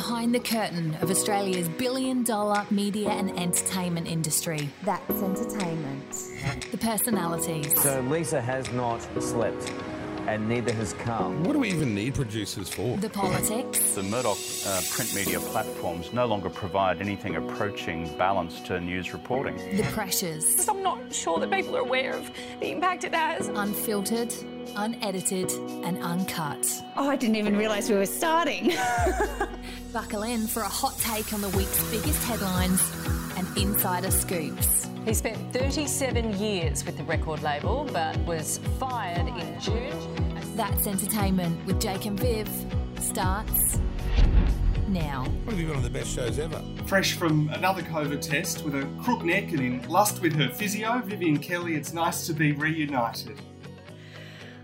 behind the curtain of Australia's billion dollar media and entertainment industry. That's entertainment. The personalities. So Lisa has not slept, and neither has Carl. What do we even need producers for? The politics. The Murdoch uh, print media platforms no longer provide anything approaching balance to news reporting. The pressures. I'm not sure that people are aware of the impact it has. Unfiltered, unedited, and uncut. Oh, I didn't even realise we were starting. Buckle in for a hot take on the week's biggest headlines and insider scoops. He spent 37 years with the record label but was fired in June. That's Entertainment with Jake and Viv starts now. Probably one of the best shows ever. Fresh from another COVID test with a crook neck and in lust with her physio, Vivienne Kelly, it's nice to be reunited.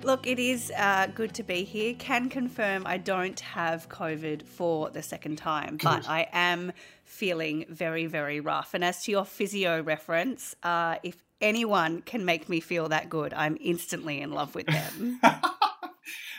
Look, it is uh, good to be here. Can confirm I don't have COVID for the second time, but I am feeling very, very rough. And as to your physio reference, uh, if anyone can make me feel that good, I'm instantly in love with them.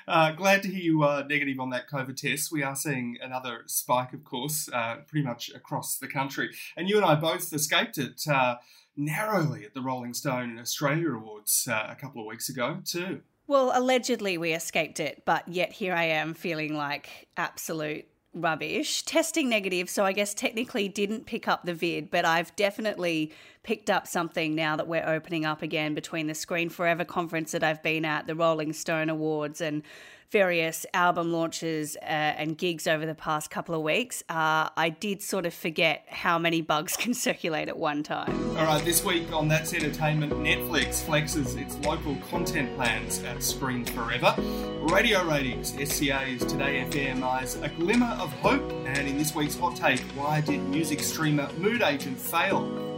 Uh, glad to hear you are negative on that COVID test. We are seeing another spike, of course, uh, pretty much across the country. And you and I both escaped it uh, narrowly at the Rolling Stone Australia Awards uh, a couple of weeks ago, too. well, allegedly we escaped it, but yet here I am feeling like absolute rubbish. Testing negative, so I guess technically didn't pick up the vid, but I've definitely picked up something now that we're opening up again between the Screen Forever conference that I've been at, the Rolling Stone Awards, and various album launches uh, and gigs over the past couple of weeks. Uh, I did sort of forget how many bugs can circulate at one time. All right, this week on That's Entertainment, Netflix flexes its local content plans at Screen Forever. Radio ratings, SCA's 2DayFM eyes a glimmer of hope. And in this week's hot take, why did music streamer Moodagent fail?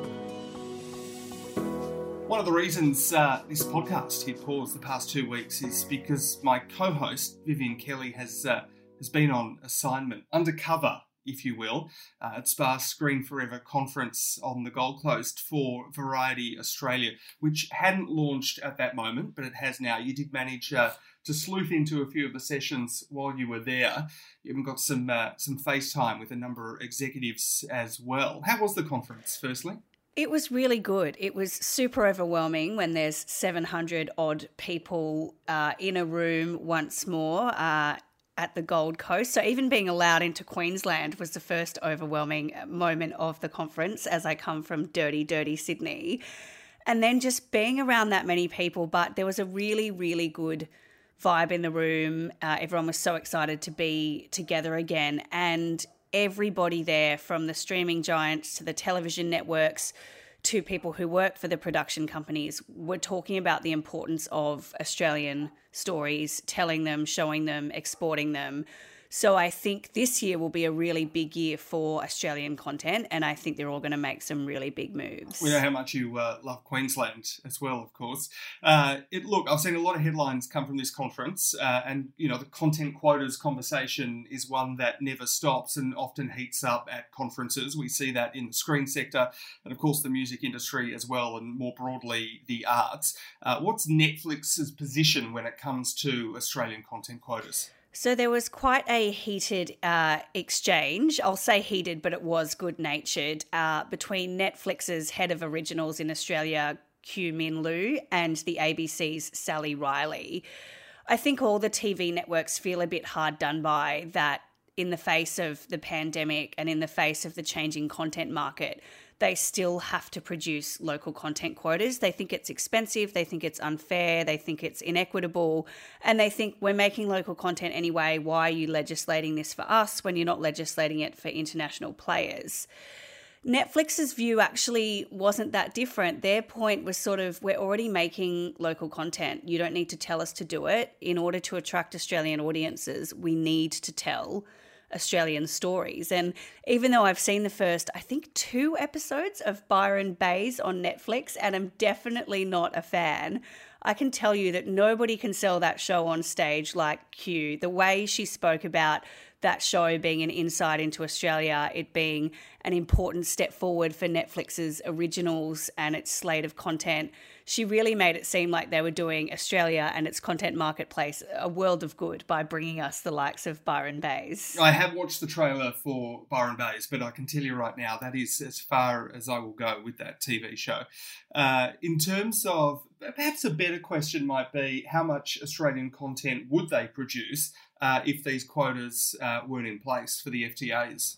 One of the reasons uh, this podcast hit pause the past two weeks is because my co-host Vivienne Kelly has uh, has been on assignment, undercover, if you will, uh, at SPA's Screen Forever conference on the Gold Coast for Variety Australia, which hadn't launched at that moment, but it has now. You did manage uh, to sleuth into a few of the sessions while you were there. You even got some uh, some FaceTime with a number of executives as well. How was the conference? Firstly. It was really good. It was super overwhelming when there's 700 odd people uh, in a room once more uh, at the Gold Coast. So, even being allowed into Queensland was the first overwhelming moment of the conference as I come from dirty, dirty Sydney. And then just being around that many people, but there was a really, really good vibe in the room. Uh, everyone was so excited to be together again. And everybody there, from the streaming giants to the television networks to people who work for the production companies, were talking about the importance of Australian stories, telling them, showing them, exporting them. So I think this year will be a really big year for Australian content, and I think they're all going to make some really big moves. We know how much you uh, love Queensland as well, of course. Uh, it, look, I've seen a lot of headlines come from this conference, uh, and you know the content quotas conversation is one that never stops and often heats up at conferences. We see that in the screen sector, and of course the music industry as well, and more broadly the arts. Uh, what's Netflix's position when it comes to Australian content quotas? So there was quite a heated uh, exchange. I'll say heated, but it was good natured uh, between Netflix's head of originals in Australia, Que Minh Luu, and the ABC's Sally Riley. I think all the TV networks feel a bit hard done by that in the face of the pandemic and in the face of the changing content market they still have to produce local content quotas. They think it's expensive, they think it's unfair, they think it's inequitable, and they think we're making local content anyway. Why are you legislating this for us when you're not legislating it for international players? Netflix's view actually wasn't that different. Their point was sort of we're already making local content. You don't need to tell us to do it. In order to attract Australian audiences, we need to tell Australian stories. And even though I've seen the first, I think, two episodes of Byron Baes on Netflix, and I'm definitely not a fan, I can tell you that nobody can sell that show on stage like Que. The way she spoke about that show being an insight into Australia, it being an important step forward for Netflix's originals and its slate of content. She really made it seem like they were doing Australia and its content marketplace a world of good by bringing us the likes of Byron Baes. I have watched the trailer for Byron Baes, but I can tell you right now that is as far as I will go with that TV show. Uh, in terms of perhaps a better question might be how much Australian content would they produce uh, if these quotas uh, weren't in place for the FTAs?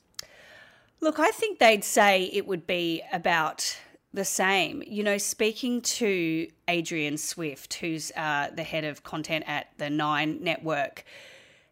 Look, I think they'd say it would be about the same. You know, speaking to Adrian Swift, who's uh, the head of content at the Nine Network,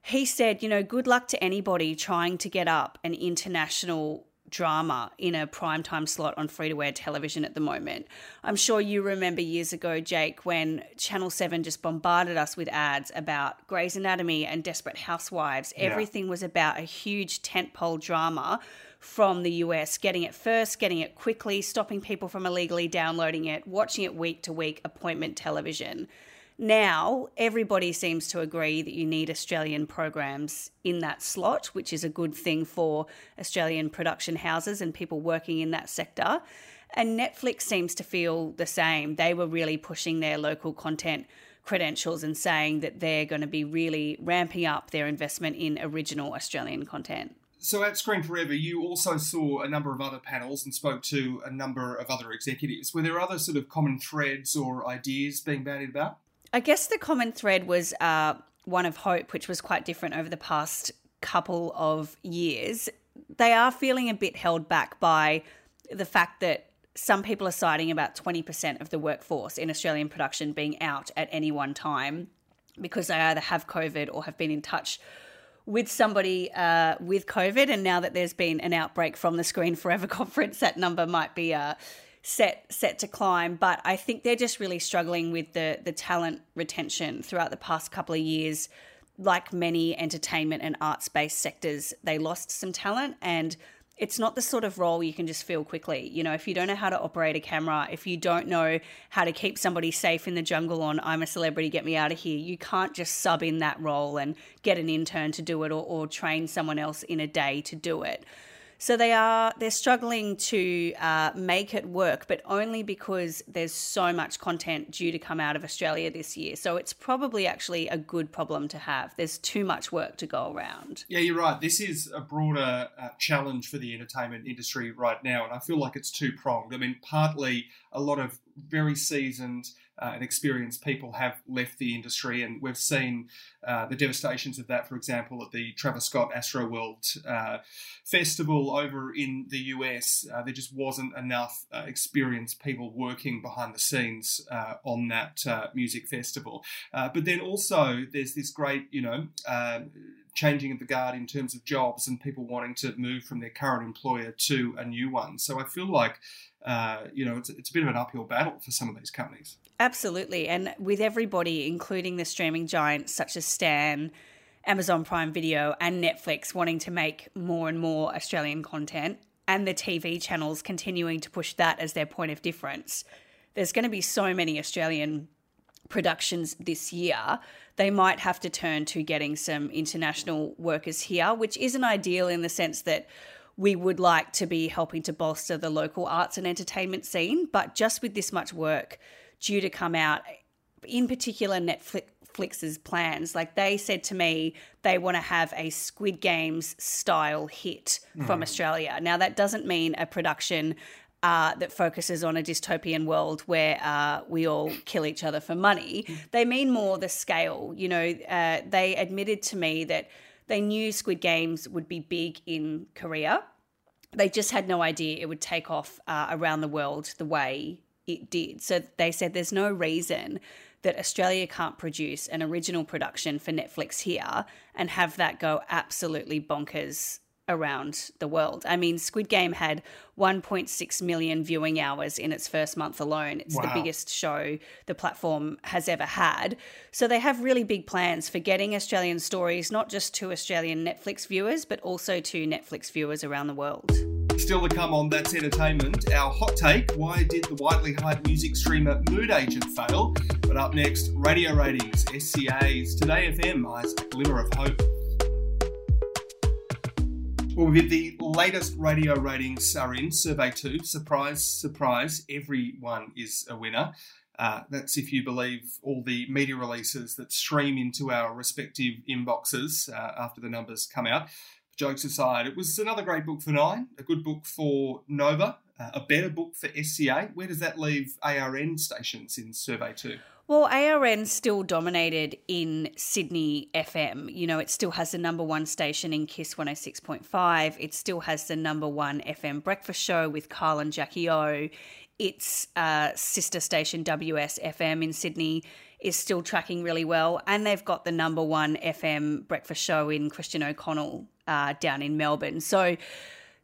he said, you know, good luck to anybody trying to get up an international drama in a primetime slot on free to air television at the moment. I'm sure you remember years ago, Jake, when Channel 7 just bombarded us with ads about Grey's Anatomy and Desperate Housewives. Yeah. Everything was about a huge tentpole drama from the US, getting it first, getting it quickly, stopping people from illegally downloading it, watching it week to week, appointment television. Now, everybody seems to agree that you need Australian programs in that slot, which is a good thing for Australian production houses and people working in that sector. And Netflix seems to feel the same. They were really pushing their local content credentials and saying that they're going to be really ramping up their investment in original Australian content. So at Screen Forever, you also saw a number of other panels and spoke to a number of other executives. Were there other sort of common threads or ideas being bandied about? I guess the common thread was uh, one of hope, which was quite different over the past couple of years. They are feeling a bit held back by the fact that some people are citing about 20% of the workforce in Australian production being out at any one time because they either have COVID or have been in touch with somebody uh, with COVID, and now that there's been an outbreak from the Screen Forever conference, that number might be uh, set set to climb. But I think they're just really struggling with the the talent retention throughout the past couple of years. Like many entertainment and arts based sectors, they lost some talent and it's not the sort of role you can just fill quickly. You know, if you don't know how to operate a camera, if you don't know how to keep somebody safe in the jungle on I'm a celebrity, get me out of here, you can't just sub in that role and get an intern to do it or, or train someone else in a day to do it. So they are they're struggling to uh, make it work, but only because there's so much content due to come out of Australia this year. So it's probably actually a good problem to have. There's too much work to go around. Yeah, you're right. This is a broader uh, challenge for the entertainment industry right now, and I feel like it's two pronged. I mean, partly a lot of very seasoned uh, and experienced people have left the industry, and we've seen uh, the devastations of that, for example, at the Travis Scott Astroworld uh, Festival over in the US. Uh, there just wasn't enough uh, experienced people working behind the scenes uh, on that music festival. but then also, there's this great, you know, changing of the guard in terms of jobs and people wanting to move from their current employer to a new one. So I feel like uh, you know, it's, it's a bit of an uphill battle for some of these companies. Absolutely. And with everybody, including the streaming giants such as Stan, Amazon Prime Video, and Netflix wanting to make more and more Australian content, and the TV channels continuing to push that as their point of difference, there's going to be so many Australian productions this year. They might have to turn to getting some international workers here, which isn't ideal in the sense that we would like to be helping to bolster the local arts and entertainment scene. But just with this much work due to come out, in particular, Netflix's plans, like they said to me, they want to have a Squid Games style hit mm. from Australia. Now, that doesn't mean a production uh, that focuses on a dystopian world where uh, we all kill each other for money. They mean more the scale. You know, uh, they admitted to me that they knew Squid Games would be big in Korea. They just had no idea it would take off uh, around the world the way it did. So they said there's no reason that Australia can't produce an original production for Netflix here and have that go absolutely bonkers around the world. I mean, Squid Game had 1.6 million viewing hours in its first month alone. It's wow. the biggest show the platform has ever had. So they have really big plans for getting Australian stories not just to Australian Netflix viewers, but also to Netflix viewers around the world. Still to come on That's Entertainment, our hot take why did the widely hyped music streamer Moodagent fail? But up next, radio ratings, SCAs, 2DayFM, eyes a glimmer of hope. Well, with the latest radio ratings are in, Survey 2, surprise, surprise, everyone is a winner. Uh, that's if you believe all the media releases that stream into our respective inboxes uh, after the numbers come out. Jokes aside, it was another great book for Nine, a good book for Nova, uh, a better book for SCA. Where does that leave ARN stations in Survey 2? Well, ARN still dominated in Sydney FM. You know, it still has the number one station in Kiss 106.5. It still has the number one FM breakfast show with Kyle and Jackie O. Its uh, sister station, WS FM in Sydney, is still tracking really well. And they've got the number one FM breakfast show in Christian O'Connell uh, down in Melbourne. So,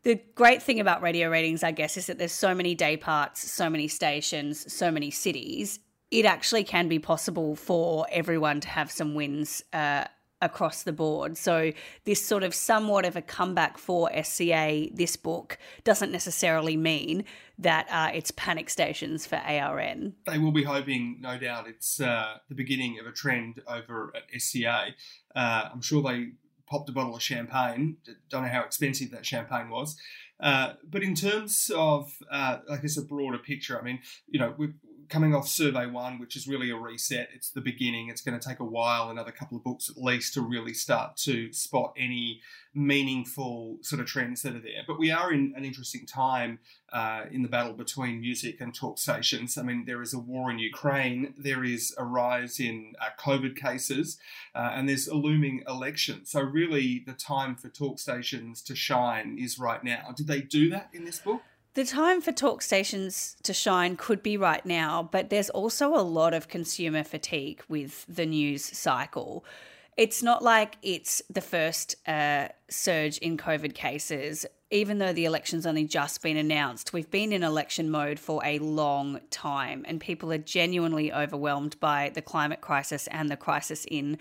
the great thing about radio ratings, I guess, is that there's so many day parts, so many stations, so many cities it actually can be possible for everyone to have some wins uh, across the board. So, this sort of somewhat of a comeback for SCA, this book, doesn't necessarily mean that uh, it's panic stations for ARN. They will be hoping, no doubt, it's uh, the beginning of a trend over at SCA. Uh, I'm sure they popped a bottle of champagne. Don't know how expensive that champagne was. Uh, but in terms of, uh, I guess, a broader picture, I mean, you know, we've, coming off survey one, which is really a reset. It's the beginning. It's going to take a while, another couple of books at least, to really start to spot any meaningful sort of trends that are there. But we are in an interesting time uh, in the battle between music and talk stations. I mean, there is a war in Ukraine, there is a rise in uh, COVID cases, uh, and there's a looming election. So, really, the time for talk stations to shine is right now. Did they do that in this book? The time for talk stations to shine could be right now, but there's also a lot of consumer fatigue with the news cycle. It's not like it's the first uh, surge in COVID cases. Even though the election's only just been announced, we've been in election mode for a long time, and people are genuinely overwhelmed by the climate crisis and the crisis in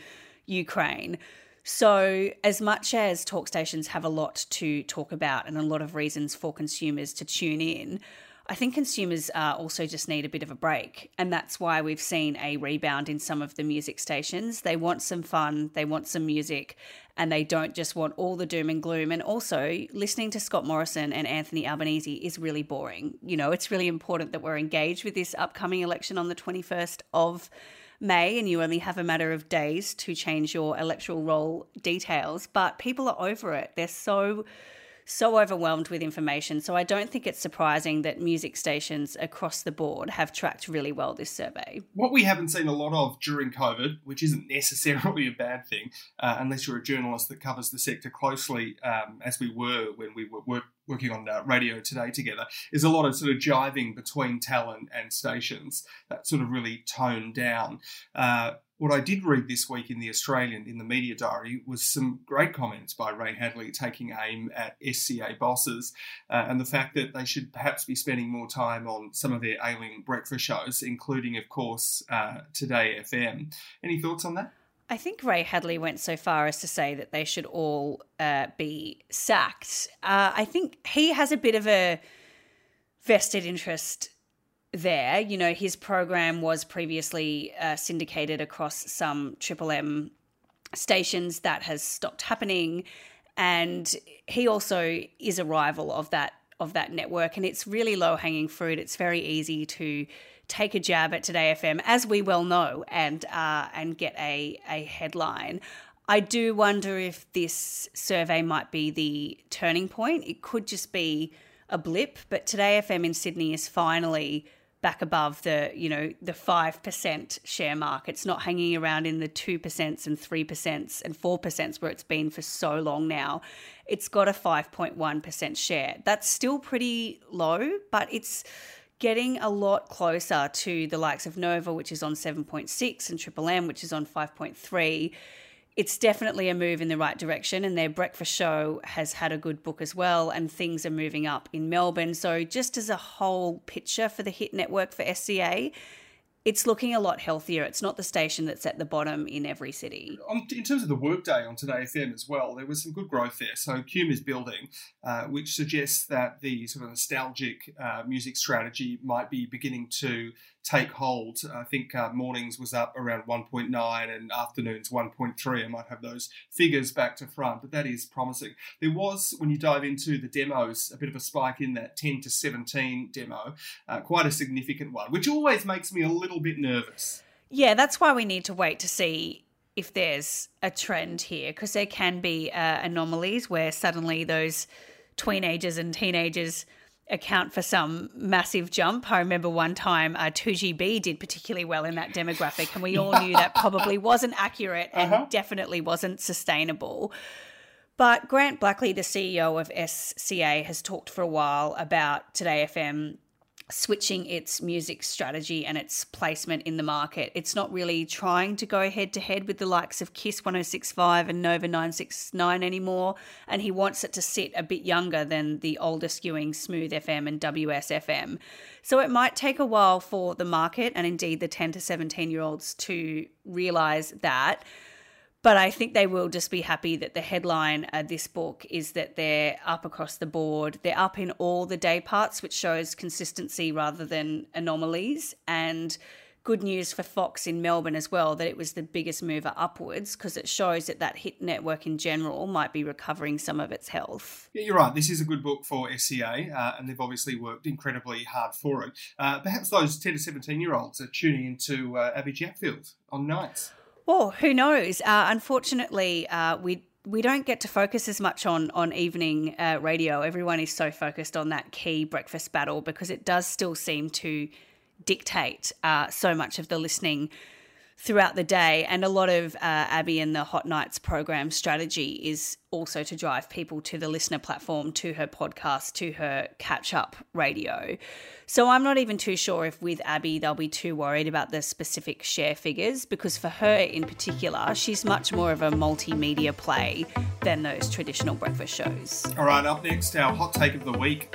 Ukraine. So, as much as talk stations have a lot to talk about and a lot of reasons for consumers to tune in, I think consumers uh, also just need a bit of a break. And that's why we've seen a rebound in some of the music stations. They want some fun, they want some music, and they don't just want all the doom and gloom. And also, listening to Scott Morrison and Anthony Albanese is really boring. You know, it's really important that we're engaged with this upcoming election on the 21st of May, and you only have a matter of days to change your electoral roll details. But people are over it. They're so so overwhelmed with information. So I don't think it's surprising that music stations across the board have tracked really well this survey. What we haven't seen a lot of during COVID, which isn't necessarily a bad thing, uh, unless you're a journalist that covers the sector closely, um, as we were when we were work- working on uh, radio today together, is a lot of sort of jiving between talent and stations that sort of really toned down. Uh, what I did read this week in the Australian, in the media diary, was some great comments by Ray Hadley taking aim at SCA bosses uh, and the fact that they should perhaps be spending more time on some of their ailing breakfast shows, including, of course, uh, 2DayFM. Any thoughts on that? I think Ray Hadley went so far as to say that they should all uh, be sacked. Uh, I think he has a bit of a vested interest there. You know, his program was previously uh, syndicated across some Triple M stations that has stopped happening, and he also is a rival of that of that network, and it's really low hanging fruit. It's very easy to take a jab at 2DayFM, as we well know, and uh, and get a a headline. I do wonder if this survey might be the turning point. It could just be a blip, but 2DayFM in Sydney is finally back above the you know the 5% share mark it's not hanging around in the 2% and 3% and 4% where it's been for so long now it's got a 5.1% share that's still pretty low but it's getting a lot closer to the likes of nova which is on 7.6 and triple m which is on 5.3 it's definitely a move in the right direction and their breakfast show has had a good book as well and things are moving up in Melbourne. So just as a whole picture for the hit network for SCA it's looking a lot healthier. It's not the station that's at the bottom in every city. in terms of the workday on 2DayFM as well, there was some good growth there. So Cume is building, uh, which suggests that the sort of nostalgic uh, music strategy might be beginning to take hold. I think uh, mornings was up around 1.9 and afternoons 1.3. I might have those figures back to front, but that is promising. There was, when you dive into the demos, a bit of a spike in that 10 to 17 demo, uh, quite a significant one, which always makes me a little bit nervous. Yeah, that's why we need to wait to see if there's a trend here because there can be uh, anomalies where suddenly those teenagers and teenagers account for some massive jump. I remember one time uh, 2GB did particularly well in that demographic, and we all knew that probably wasn't accurate and uh-huh. definitely wasn't sustainable. But Grant Blackley, the CEO of SCA, has talked for a while about 2DayFM switching its music strategy and its placement in the market. It's not really trying to go head to head with the likes of Kiss 1065 and Nova 969 anymore, and he wants it to sit a bit younger than the older skewing Smooth FM and WSFM. So it might take a while for the market and indeed the 10 to 17 year olds to realize that. But I think they will just be happy that the headline of this book is that they're up across the board. They're up in all the day parts, which shows consistency rather than anomalies. And good news for Fox in Melbourne as well that it was the biggest mover upwards because it shows that that hit network in general might be recovering some of its health. Yeah, you're right. This is a good book for SCA, uh, and they've obviously worked incredibly hard for it. Uh, perhaps those 10 to 17 year olds are tuning into uh, Abby Chatfield on nights. Well, who knows? Uh, unfortunately, uh, we we don't get to focus as much on on evening uh, radio. Everyone is so focused on that key breakfast battle because it does still seem to dictate uh, so much of the listening throughout the day. And a lot of uh, Abby and the Hot Nights program strategy is also to drive people to the listener platform, to her podcast, to her catch up radio. So I'm not even too sure if with Abby they'll be too worried about the specific share figures because for her in particular, she's much more of a multimedia play than those traditional breakfast shows. All right, up next, our hot take of the week.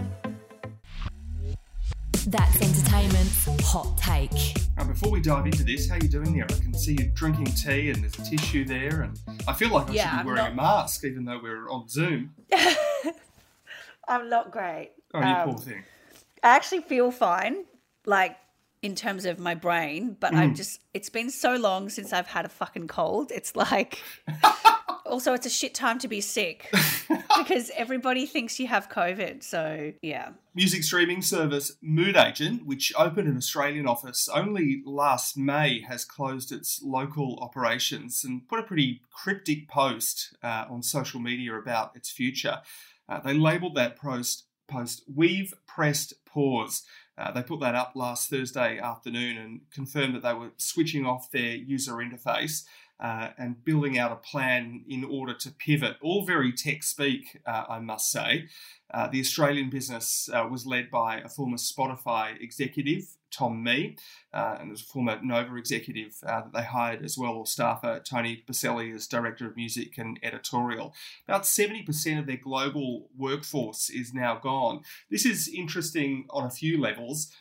That's entertainment's hot take. Now, before we dive into this, how are you doing there? I can see you drinking tea and there's a tissue there, and I feel like I yeah, should be wearing not... a mask even though we're on Zoom. I'm not great. Oh, you um, poor thing. I actually feel fine, like in terms of my brain, but mm. I'm just, it's been so long since I've had a fucking cold. It's like, also, it's a shit time to be sick because everybody thinks you have COVID. So, yeah. Music streaming service Moodagent, which opened an Australian office only last May, has closed its local operations and put a pretty cryptic post uh, on social media about its future. Uh, they labelled that post post, We've pressed pause. Uh, they put that up last Thursday afternoon and confirmed that they were switching off their user interface uh, and building out a plan in order to pivot. All very tech speak, uh, I must say. Uh, the Australian business uh, was led by a former Spotify executive, Tom Mee, uh, and there's a former Nova executive uh, that they hired as well, or staffer, Tony Baselli, as director of music and editorial. About 70% of their global workforce is now gone. This is interesting on a few levels.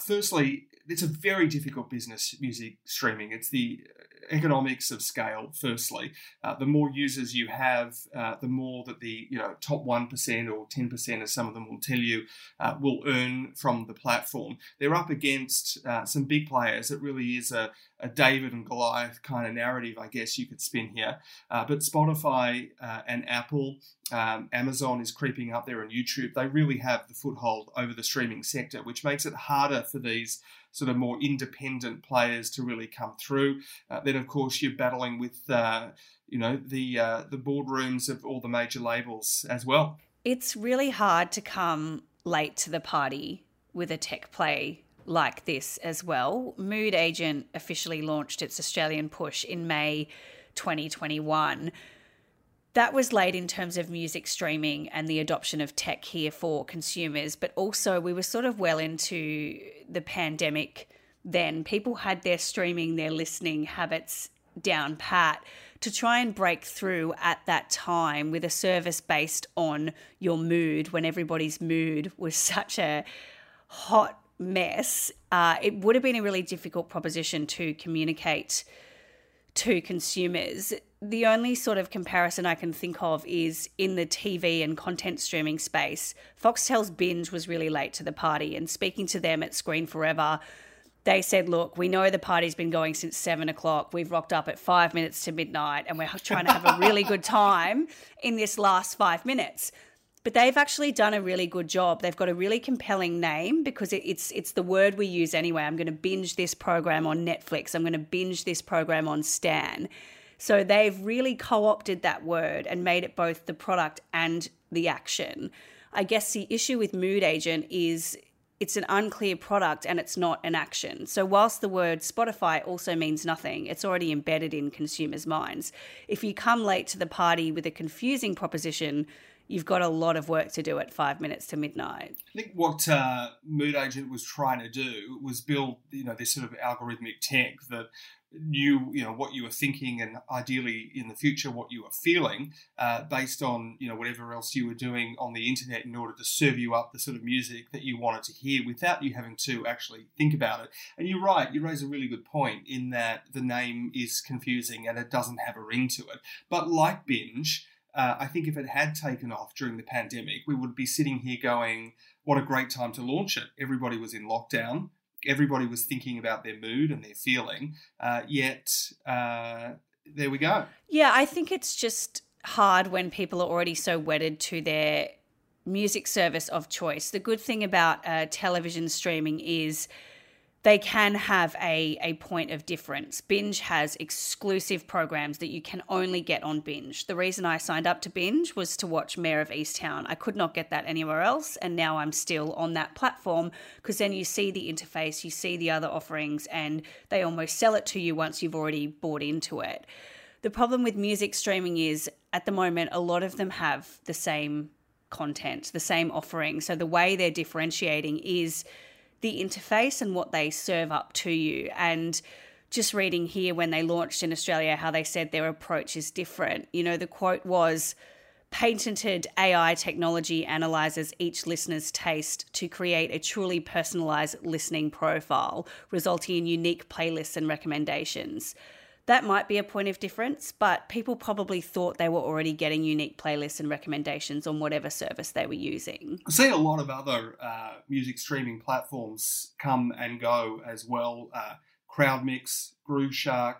firstly, it's a very difficult business, music streaming. It's the economics of scale. Firstly, uh, the more users you have, uh, the more that the you know top one percent or ten percent, as some of them will tell you, uh, will earn from the platform. They're up against uh, some big players. It really is a, a David and Goliath kind of narrative, I guess you could spin here. Uh, but Spotify uh, and Apple, um, Amazon is creeping up there, and YouTube. They really have the foothold over the streaming sector, which makes it harder for these sort of more independent players to really come through. Uh, then, of course, you're battling with uh, you know the uh, the boardrooms of all the major labels as well. It's really hard to come late to the party with a tech play like this as well. Moodagent officially launched its Australian push in May 2021 that was late in terms of music streaming and the adoption of tech here for consumers, but also we were sort of well into the pandemic then. People had their streaming, their listening habits down pat to try and break through at that time with a service based on your mood when everybody's mood was such a hot mess. Uh, it would have been a really difficult proposition to communicate to consumers the only sort of comparison I can think of is in the TV and content streaming space. Foxtel's Binge was really late to the party, and speaking to them at Screen Forever, they said, Look, we know the party's been going since seven o'clock. We've rocked up at five minutes to midnight, and we're trying to have a really good time in this last five minutes. but they've actually done a really good job. They've got a really compelling name because it's it's the word we use anyway. I'm going to binge this program on Netflix. I'm going to binge this program on Stan. So they've really co-opted that word and made it both the product and the action. I guess the issue with Moodagent is it's an unclear product and it's not an action. So, whilst the word Spotify also means nothing, it's already embedded in consumers' minds. If you come late to the party with a confusing proposition, you've got a lot of work to do at five minutes to midnight. I think what uh, Moodagent was trying to do was build, you know, this sort of algorithmic tank that knew, you know, what you were thinking and ideally in the future what you were feeling, uh, based on, you know, whatever else you were doing on the internet in order to serve you up the sort of music that you wanted to hear without you having to actually think about it. And you're right, you raise a really good point in that the name is confusing and it doesn't have a ring to it. But like binge uh, I think if it had taken off during the pandemic, we would be sitting here going, what a great time to launch it. Everybody was in lockdown. Everybody was thinking about their mood and their feeling. Uh, yet, uh, there we go. Yeah, I think it's just hard when people are already so wedded to their music service of choice. The good thing about uh, television streaming is they can have a, a point of difference. Binge has exclusive programs that you can only get on Binge. The reason I signed up to Binge was to watch Mare of Easttown. I could not get that anywhere else, and now I'm still on that platform because then you see the interface, you see the other offerings, and they almost sell it to you once you've already bought into it. The problem with music streaming is at the moment, a lot of them have the same content, the same offering. So the way they're differentiating is the interface and what they serve up to you. And just reading here when they launched in Australia, how they said their approach is different. You know, the quote was, patented AI technology analyzes each listener's taste to create a truly personalized listening profile, resulting in unique playlists and recommendations that might be a point of difference, but people probably thought they were already getting unique playlists and recommendations on whatever service they were using. I see a lot of other uh, music streaming platforms come and go as well. Uh, Crowdmix, Grooveshark,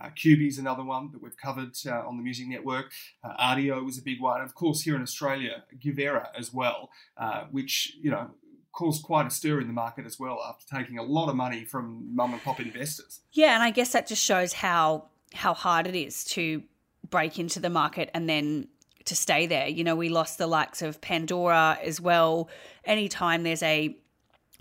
uh, is another one that we've covered uh, on the Music Network. Uh, Rdio was a big one. Of course, here in Australia, Guvera as well, uh, which, you know, caused quite a stir in the market as well after taking a lot of money from mum and pop investors. Yeah, and I guess that just shows how how hard it is to break into the market and then to stay there. You know, we lost the likes of Pandora as well. Anytime there's a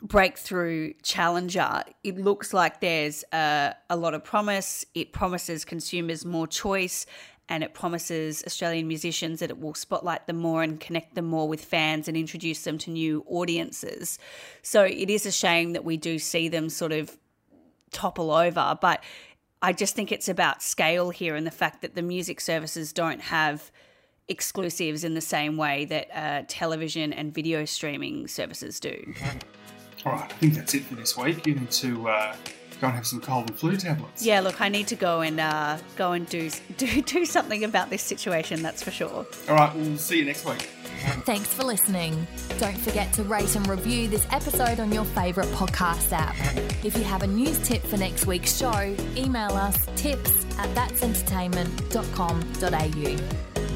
breakthrough challenger, it looks like there's a, a lot of promise. It promises consumers more choice and it promises Australian musicians that it will spotlight them more and connect them more with fans and introduce them to new audiences. So it is a shame that we do see them sort of topple over, but I just think it's about scale here and the fact that the music services don't have exclusives in the same way that uh, television and video streaming services do. All right, I think that's it for this week. You need to uh, go and have some cold and flu tablets. Yeah, look, I need to go and uh, go and do do do something about this situation. That's for sure. All right, we'll see you next week. Thanks for listening. Don't forget to rate and review this episode on your favourite podcast app. If you have a news tip for next week's show, email us tips at that'sentertainment.com.au.